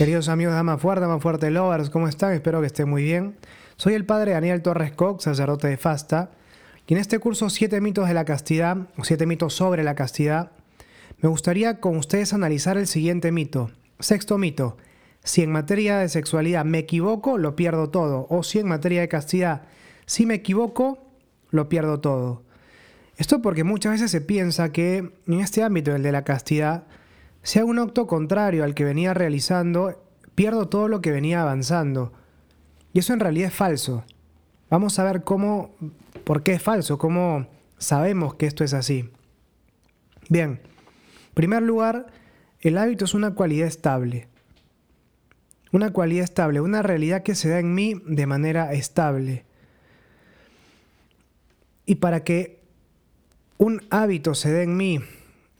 Queridos amigos de Dama Fuerte, Dama Fuerte Lovers, ¿cómo están? Espero que estén muy bien. Soy el padre Daniel Torres Cox, sacerdote de Fasta, y en este curso Siete mitos de la castidad, o Siete mitos sobre la castidad, me gustaría con ustedes analizar el siguiente mito. Sexto mito. Si en materia de sexualidad me equivoco, lo pierdo todo. O si en materia de castidad, si me equivoco, lo pierdo todo. Esto porque muchas veces se piensa que en este ámbito, el de la castidad, si hago un acto contrario al que venía realizando, pierdo todo lo que venía avanzando. Y eso en realidad es falso. Vamos a ver cómo, por qué es falso, cómo sabemos que esto es así. Bien, en primer lugar, el hábito es una cualidad estable. Una cualidad estable, una realidad que se da en mí de manera estable. Y para que un hábito se dé en mí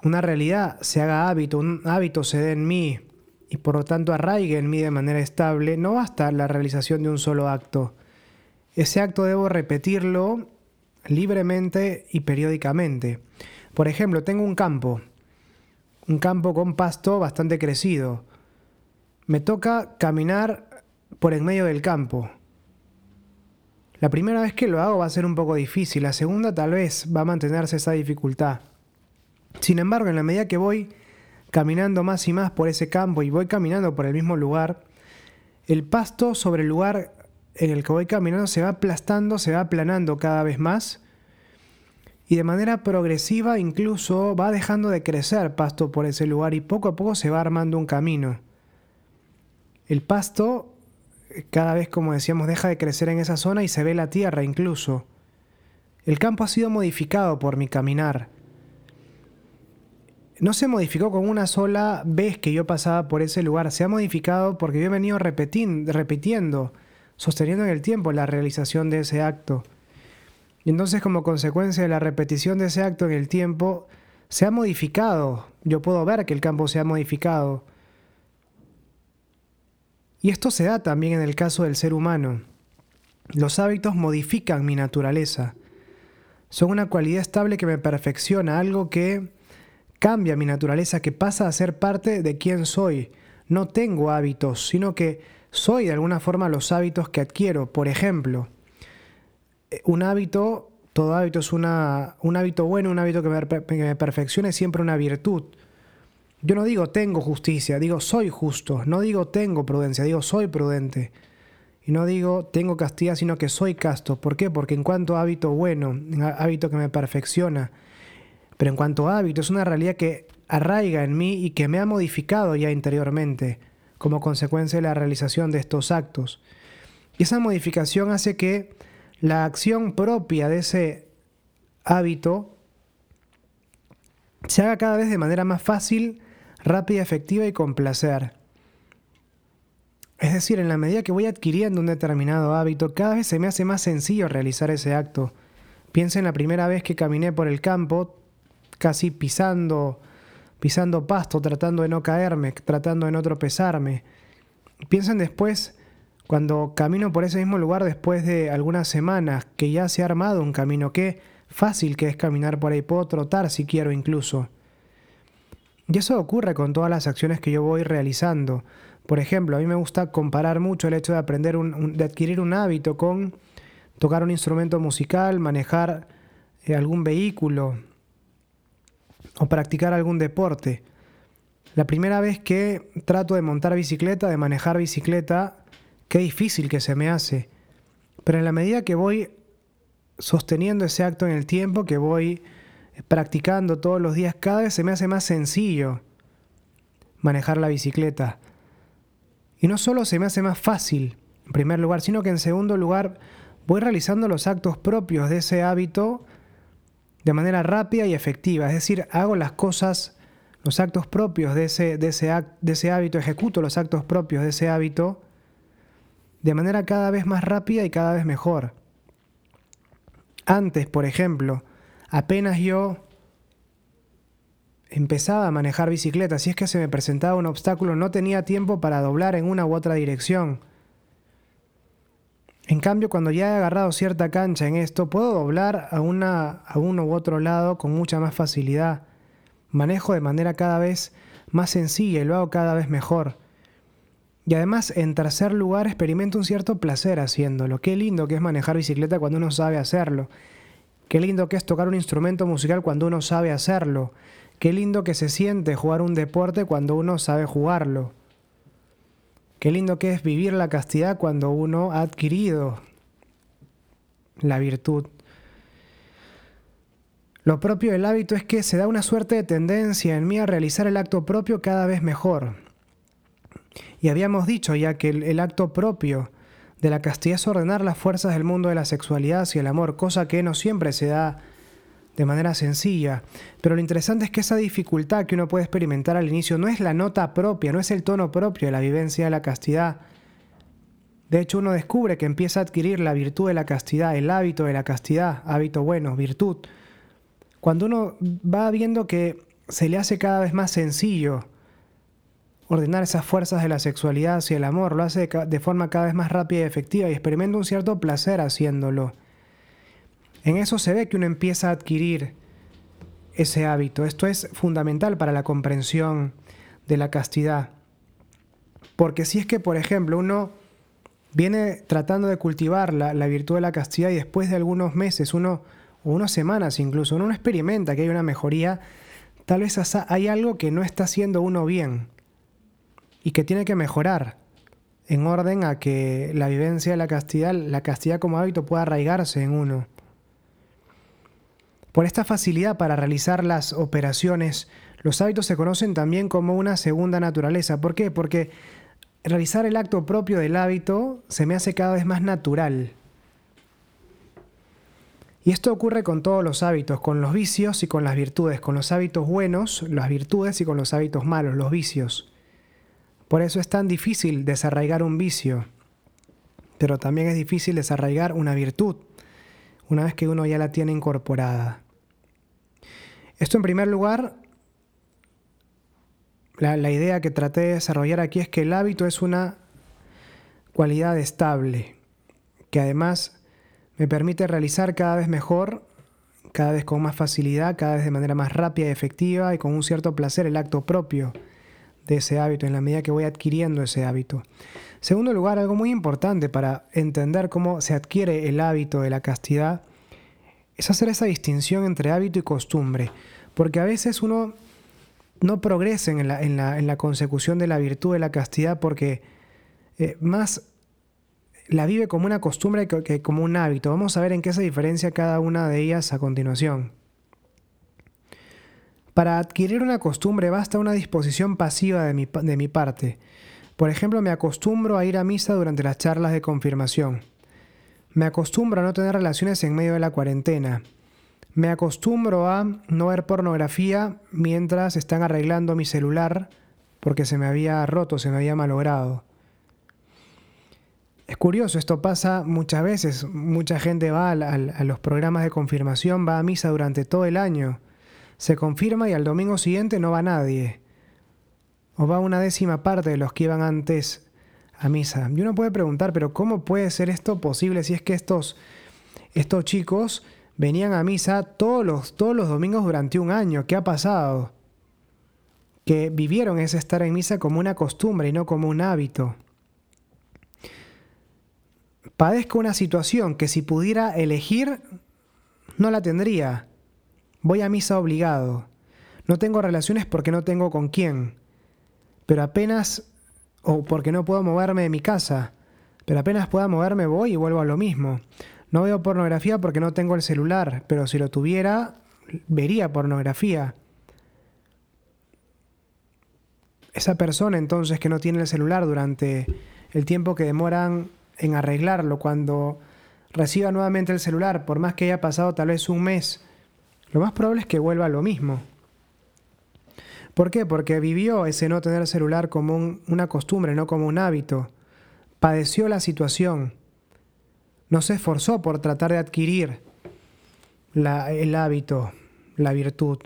una realidad se haga hábito, un hábito se dé en mí y por lo tanto arraigue en mí de manera estable, no basta la realización de un solo acto. Ese acto debo repetirlo libremente y periódicamente. Por ejemplo, tengo un campo, un campo con pasto bastante crecido. Me toca caminar por en medio del campo. La primera vez que lo hago va a ser un poco difícil, la segunda tal vez va a mantenerse esa dificultad. Sin embargo, en la medida que voy caminando más y más por ese campo y voy caminando por el mismo lugar, el pasto sobre el lugar en el que voy caminando se va aplastando, se va aplanando cada vez más y de manera progresiva incluso va dejando de crecer pasto por ese lugar y poco a poco se va armando un camino. El pasto cada vez, como decíamos, deja de crecer en esa zona y se ve la tierra incluso. El campo ha sido modificado por mi caminar no se modificó con una sola vez que yo pasaba por ese lugar, se ha modificado porque yo he venido repitiendo, sosteniendo en el tiempo la realización de ese acto. Y entonces como consecuencia de la repetición de ese acto en el tiempo, se ha modificado. Yo puedo ver que el campo se ha modificado. Y esto se da también en el caso del ser humano. Los hábitos modifican mi naturaleza. Son una cualidad estable que me perfecciona, algo que cambia mi naturaleza, que pasa a ser parte de quien soy. No tengo hábitos, sino que soy de alguna forma los hábitos que adquiero. Por ejemplo, eh, un hábito, todo hábito es una, un hábito bueno, un hábito que me, que perfeccione es siempre una virtud. Yo no digo tengo justicia, digo soy justo. No digo tengo prudencia, digo soy prudente. Y no digo tengo castidad, sino que soy casto. ¿Por qué? Porque en cuanto hábito bueno, hábito que me perfecciona, pero en cuanto a hábito, es una realidad que arraiga en mí y que me ha modificado ya interiormente como consecuencia de la realización de estos actos. Y esa modificación hace que la acción propia de ese hábito se haga cada vez de manera más fácil, rápida, efectiva y con placer. Es decir, en la medida que voy adquiriendo un determinado hábito, cada vez se me hace más sencillo realizar ese acto. Piensa en la primera vez que caminé por el campo, casi pisando, pisando pasto, tratando de no caerme, tratando de no tropezarme. Piensen después, cuando camino por ese mismo lugar después de algunas semanas, que ya se ha armado un camino, qué fácil que es caminar por ahí, puedo trotar si quiero incluso. Y eso ocurre con todas las acciones que yo voy realizando. Por ejemplo, a mí me gusta comparar mucho el hecho de aprender, de adquirir un hábito con tocar un instrumento musical, manejar eh, algún vehículo, o practicar algún deporte. La primera vez que trato de montar bicicleta, de manejar bicicleta, qué difícil que se me hace. Pero en la medida que voy sosteniendo ese acto en el tiempo, que voy practicando todos los días, cada vez se me hace más sencillo manejar la bicicleta. Y no solo se me hace más fácil, en primer lugar, sino que en segundo lugar voy realizando los actos propios de ese hábito de manera rápida y efectiva. Es decir, hago las cosas, los actos propios de ese, de ese, de ese hábito, ejecuto los actos propios de ese hábito de manera cada vez más rápida y cada vez mejor. Antes, por ejemplo, apenas yo empezaba a manejar bicicleta, si es que se me presentaba un obstáculo, no tenía tiempo para doblar en una u otra dirección. En cambio, cuando ya he agarrado cierta cancha en esto, puedo doblar a, una, a uno u otro lado con mucha más facilidad. Manejo de manera cada vez más sencilla y lo hago cada vez mejor. Y además, en tercer lugar, experimento un cierto placer haciéndolo. Qué lindo que es manejar bicicleta cuando uno sabe hacerlo. Qué lindo que es tocar un instrumento musical cuando uno sabe hacerlo. Qué lindo que se siente jugar un deporte cuando uno sabe jugarlo. Qué lindo que es vivir la castidad cuando uno ha adquirido la virtud. Lo propio del hábito es que se da una suerte de tendencia en mí a realizar el acto propio cada vez mejor. Y habíamos dicho ya que el, acto propio de la castidad es ordenar las fuerzas del mundo de la sexualidad hacia el amor, cosa que no siempre se da de manera sencilla. Pero lo interesante es que esa dificultad que uno puede experimentar al inicio no es la nota propia, no es el tono propio de la vivencia de la castidad. De hecho, uno descubre que empieza a adquirir la virtud de la castidad, el hábito de la castidad, hábito bueno, virtud. Cuando uno va viendo que se le hace cada vez más sencillo ordenar esas fuerzas de la sexualidad hacia el amor, lo hace de forma cada vez más rápida y efectiva y experimenta un cierto placer haciéndolo. En eso se ve que uno empieza a adquirir ese hábito. Esto es fundamental para la comprensión de la castidad. Porque si es que, por ejemplo, uno viene tratando de cultivar la, virtud de la castidad y después de algunos meses, uno, o unas semanas incluso, uno experimenta que hay una mejoría, tal vez hay algo que no está haciendo uno bien y que tiene que mejorar en orden a que la vivencia de la castidad, la castidad como hábito pueda arraigarse en uno. Por esta facilidad para realizar las operaciones, los hábitos se conocen también como una segunda naturaleza. ¿Por qué? Porque realizar el acto propio del hábito se me hace cada vez más natural. Y esto ocurre con todos los hábitos, con los vicios y con las virtudes, con los hábitos buenos, las virtudes y con los hábitos malos, los vicios. Por eso es tan difícil desarraigar un vicio, pero también es difícil desarraigar una virtud, una vez que uno ya la tiene incorporada. Esto en primer lugar, la, idea que traté de desarrollar aquí es que el hábito es una cualidad estable, que además me permite realizar cada vez mejor, cada vez con más facilidad, cada vez de manera más rápida y efectiva y con un cierto placer el acto propio de ese hábito en la medida que voy adquiriendo ese hábito. Segundo lugar, algo muy importante para entender cómo se adquiere el hábito de la castidad es hacer esa distinción entre hábito y costumbre, porque a veces uno no progresa en la, en la, consecución de la virtud de la castidad porque eh, más la vive como una costumbre que como un hábito. Vamos a ver en qué se diferencia cada una de ellas a continuación. Para adquirir una costumbre basta una disposición pasiva de mi, parte. Por ejemplo, me acostumbro a ir a misa durante las charlas de confirmación. Me acostumbro a no tener relaciones en medio de la cuarentena. Me acostumbro a no ver pornografía mientras están arreglando mi celular porque se me había roto, se me había malogrado. Es curioso, esto pasa muchas veces. Mucha gente va a los programas de confirmación, va a misa durante todo el año se confirma y al domingo siguiente no va nadie. O va una décima parte de los que iban antes a misa. Y uno puede preguntar, pero ¿cómo puede ser esto posible si es que estos, estos chicos venían a misa todos los, todos los domingos durante un año? ¿Qué ha pasado? Que vivieron ese estar en misa como una costumbre y no como un hábito. Padezco una situación que si pudiera elegir, no la tendría. Voy a misa obligado. No tengo relaciones porque no tengo con quién. Pero apenas, o porque no puedo moverme de mi casa. Pero apenas pueda moverme voy y vuelvo a lo mismo. No veo pornografía porque no tengo el celular, pero si lo tuviera, vería pornografía. Esa persona entonces que no tiene el celular durante el tiempo que demoran en arreglarlo, cuando reciba nuevamente el celular, por más que haya pasado tal vez un mes, lo más probable es que vuelva a lo mismo. ¿Por qué? Porque vivió ese no tener celular como una costumbre, no como un hábito. Padeció la situación. No se esforzó por tratar de adquirir el hábito, la virtud.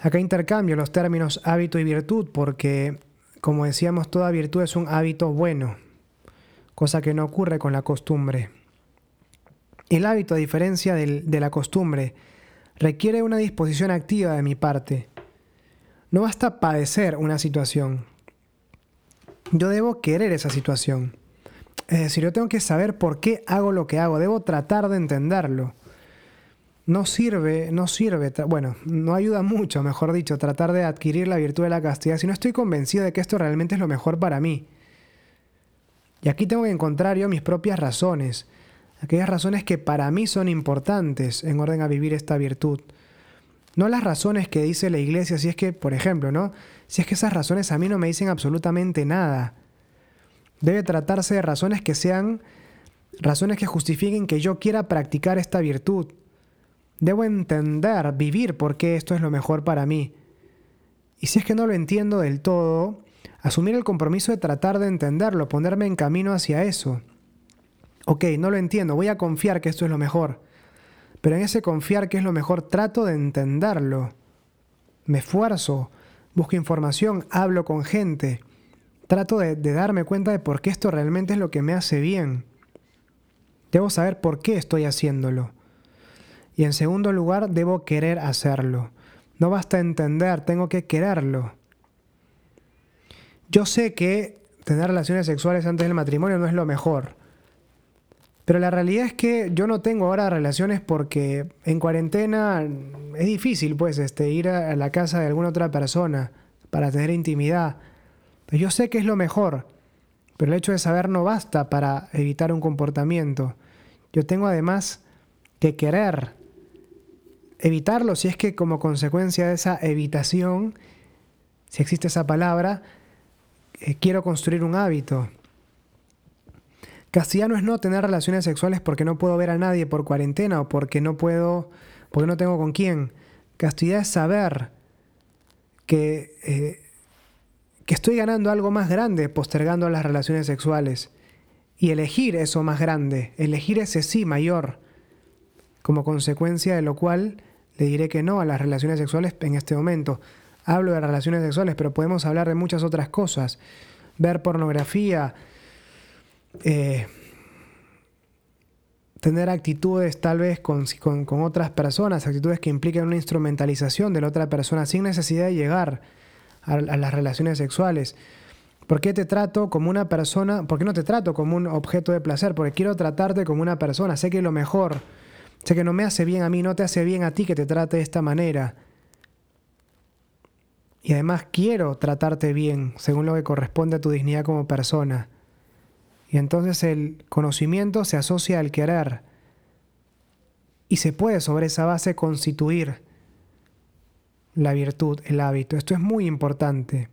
Acá intercambio los términos hábito y virtud porque, como decíamos, toda virtud es un hábito bueno, cosa que no ocurre con la costumbre. El hábito, a diferencia de la costumbre, requiere una disposición activa de mi parte. No basta padecer una situación, yo debo querer esa situación. Es decir, yo tengo que saber por qué hago lo que hago, debo tratar de entenderlo. No sirve, no sirve, bueno, no ayuda mucho, mejor dicho, tratar de adquirir la virtud de la castidad si no estoy convencido de que esto realmente es lo mejor para mí. Y aquí tengo que encontrar yo mis propias razones, aquellas razones que para mí son importantes en orden a vivir esta virtud. No las razones que dice la iglesia, si es que, por ejemplo, ¿no? Si es que esas razones a mí no me dicen absolutamente nada. Debe tratarse de razones que sean razones que justifiquen que yo quiera practicar esta virtud. Debo entender, vivir por qué esto es lo mejor para mí. Y si es que no lo entiendo del todo, asumir el compromiso de tratar de entenderlo, ponerme en camino hacia eso. Ok, no lo entiendo, voy a confiar que esto es lo mejor. Pero en ese confiar que es lo mejor, trato de entenderlo. Me esfuerzo, busco información, hablo con gente. Trato de, darme cuenta de por qué esto realmente es lo que me hace bien. Debo saber por qué estoy haciéndolo. Y en segundo lugar, debo querer hacerlo. No basta entender, tengo que quererlo. Yo sé que tener relaciones sexuales antes del matrimonio no es lo mejor. Pero la realidad es que yo no tengo ahora relaciones porque en cuarentena es difícil, pues, este, ir a la casa de alguna otra persona para tener intimidad. Pero yo sé que es lo mejor, pero el hecho de saber no basta para evitar un comportamiento. Yo tengo además que querer evitarlo si es que como consecuencia de esa evitación, si existe esa palabra, eh, quiero construir un hábito. Castellano es no tener relaciones sexuales porque no puedo ver a nadie por cuarentena o porque no puedo, porque no tengo con quién. Castidad es saber que, eh, que estoy ganando algo más grande postergando las relaciones sexuales y elegir eso más grande, elegir ese sí mayor, como consecuencia de lo cual le diré que no a las relaciones sexuales en este momento. Hablo de relaciones sexuales, pero podemos hablar de muchas otras cosas. Ver pornografía, eh, tener actitudes tal vez con, con, otras personas, actitudes que impliquen una instrumentalización de la otra persona sin necesidad de llegar a, a, las relaciones sexuales. ¿Por qué te trato como una persona? ¿Por qué no te trato como un objeto de placer? Porque quiero tratarte como una persona. Sé que lo mejor, sé que no me hace bien a mí, no te hace bien a ti que te trate de esta manera. Y además quiero tratarte bien, según lo que corresponde a tu dignidad como persona. Y entonces el conocimiento se asocia al querer. Y se puede sobre esa base constituir la virtud, el hábito. Esto es muy importante.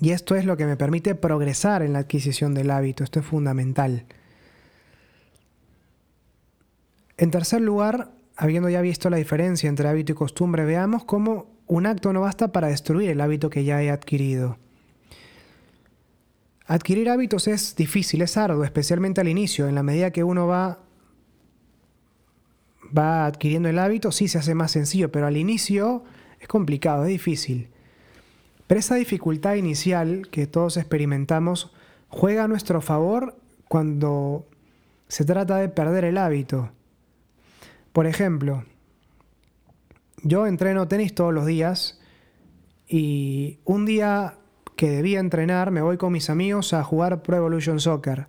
Y esto es lo que me permite progresar en la adquisición del hábito. Esto es fundamental. En tercer lugar, habiendo ya visto la diferencia entre hábito y costumbre, veamos cómo un acto no basta para destruir el hábito que ya he adquirido. Adquirir hábitos es difícil, es arduo, especialmente al inicio. En la medida que uno va, va adquiriendo el hábito, sí se hace más sencillo, pero al inicio es complicado, es difícil. Pero esa dificultad inicial que todos experimentamos juega a nuestro favor cuando se trata de perder el hábito. Por ejemplo, yo entreno tenis todos los días y un día que debía entrenar, me voy con mis amigos a jugar Pro Evolution Soccer.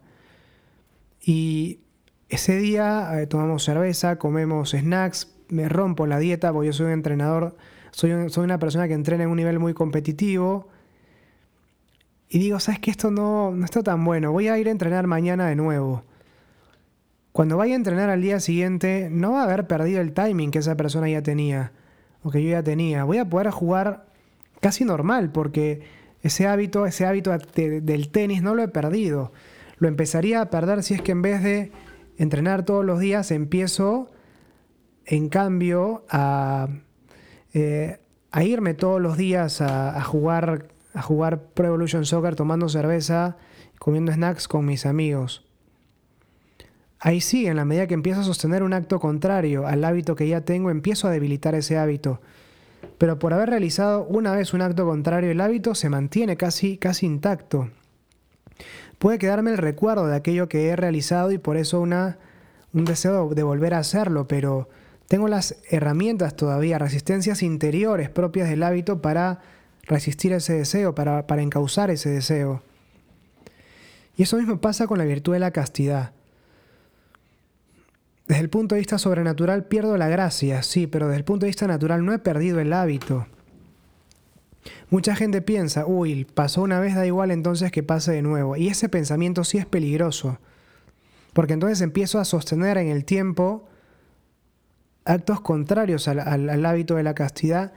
Y ese día eh, tomamos cerveza, comemos snacks, me rompo la dieta porque yo soy un entrenador, soy, soy una persona que entrena en un nivel muy competitivo. Y digo, ¿sabes que Esto no, no está tan bueno, voy a ir a entrenar mañana de nuevo. Cuando vaya a entrenar al día siguiente, no va a haber perdido el timing que esa persona ya tenía, o que yo ya tenía. Voy a poder jugar casi normal, porque ese hábito, ese hábito del tenis no lo he perdido. Lo empezaría a perder si es que en vez de entrenar todos los días empiezo, en cambio, a, eh, irme todos los días a, jugar a jugar Pro Evolution Soccer tomando cerveza, comiendo snacks con mis amigos. Ahí sí, en la medida que empiezo a sostener un acto contrario al hábito que ya tengo, empiezo a debilitar ese hábito pero por haber realizado una vez un acto contrario el hábito se mantiene casi, casi intacto. Puede quedarme el recuerdo de aquello que he realizado y por eso una, un deseo de volver a hacerlo, pero tengo las herramientas todavía, resistencias interiores propias del hábito para resistir ese deseo, para, para encauzar ese deseo. Y eso mismo pasa con la virtud de la castidad. Desde el punto de vista sobrenatural pierdo la gracia, sí, pero desde el punto de vista natural no he perdido el hábito. Mucha gente piensa, uy, pasó una vez, da igual entonces que pase de nuevo. Y ese pensamiento sí es peligroso, porque entonces empiezo a sostener en el tiempo actos contrarios al, hábito de la castidad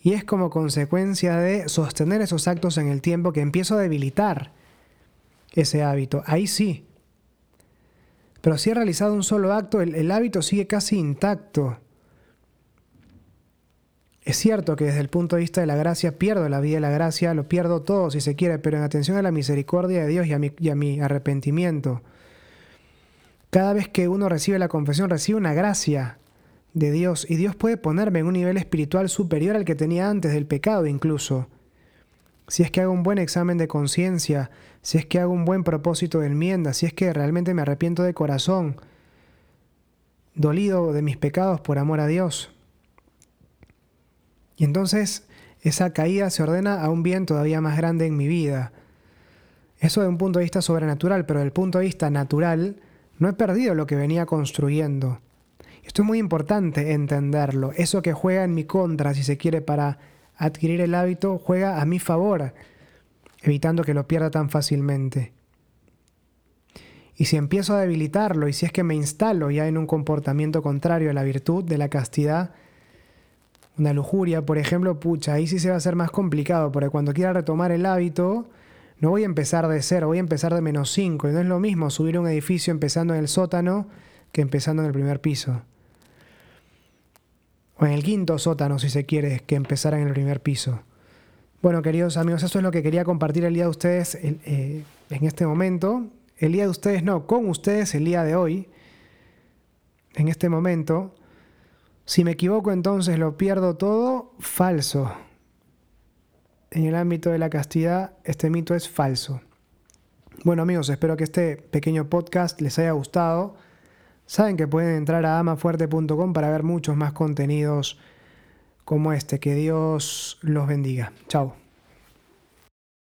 y es como consecuencia de sostener esos actos en el tiempo que empiezo a debilitar ese hábito. Ahí sí, pero si he realizado un solo acto, el, hábito sigue casi intacto. Es cierto que desde el punto de vista de la gracia pierdo la vida la gracia, lo pierdo todo si se quiere, pero en atención a la misericordia de Dios y a mi, y a mi arrepentimiento. Cada vez que uno recibe la confesión, recibe una gracia de Dios y Dios puede ponerme en un nivel espiritual superior al que tenía antes del pecado incluso si es que hago un buen examen de conciencia, si es que hago un buen propósito de enmienda, si es que realmente me arrepiento de corazón, dolido de mis pecados por amor a Dios. Y entonces esa caída se ordena a un bien todavía más grande en mi vida. Eso de un punto de vista sobrenatural, pero del punto de vista natural, no he perdido lo que venía construyendo. Esto es muy importante entenderlo. Eso que juega en mi contra, si se quiere, para adquirir el hábito juega a mi favor, evitando que lo pierda tan fácilmente. Y si empiezo a debilitarlo y si es que me instalo ya en un comportamiento contrario a la virtud de la castidad, una lujuria, por ejemplo, pucha, ahí sí se va a hacer más complicado, porque cuando quiera retomar el hábito, no voy a empezar de cero, voy a empezar de menos cinco. Y no es lo mismo subir un edificio empezando en el sótano que empezando en el primer piso o en el quinto sótano, si se quiere, que empezar en el primer piso. Bueno, queridos amigos, eso es lo que quería compartir el día de ustedes eh, en este momento. El día de ustedes no, con ustedes el día de hoy, en este momento. Si me equivoco entonces lo pierdo todo, falso. En el ámbito de la castidad, este mito es falso. Bueno amigos, espero que este pequeño podcast les haya gustado. Saben que pueden entrar a amafuerte.com para ver muchos más contenidos como este. Que Dios los bendiga. Chao.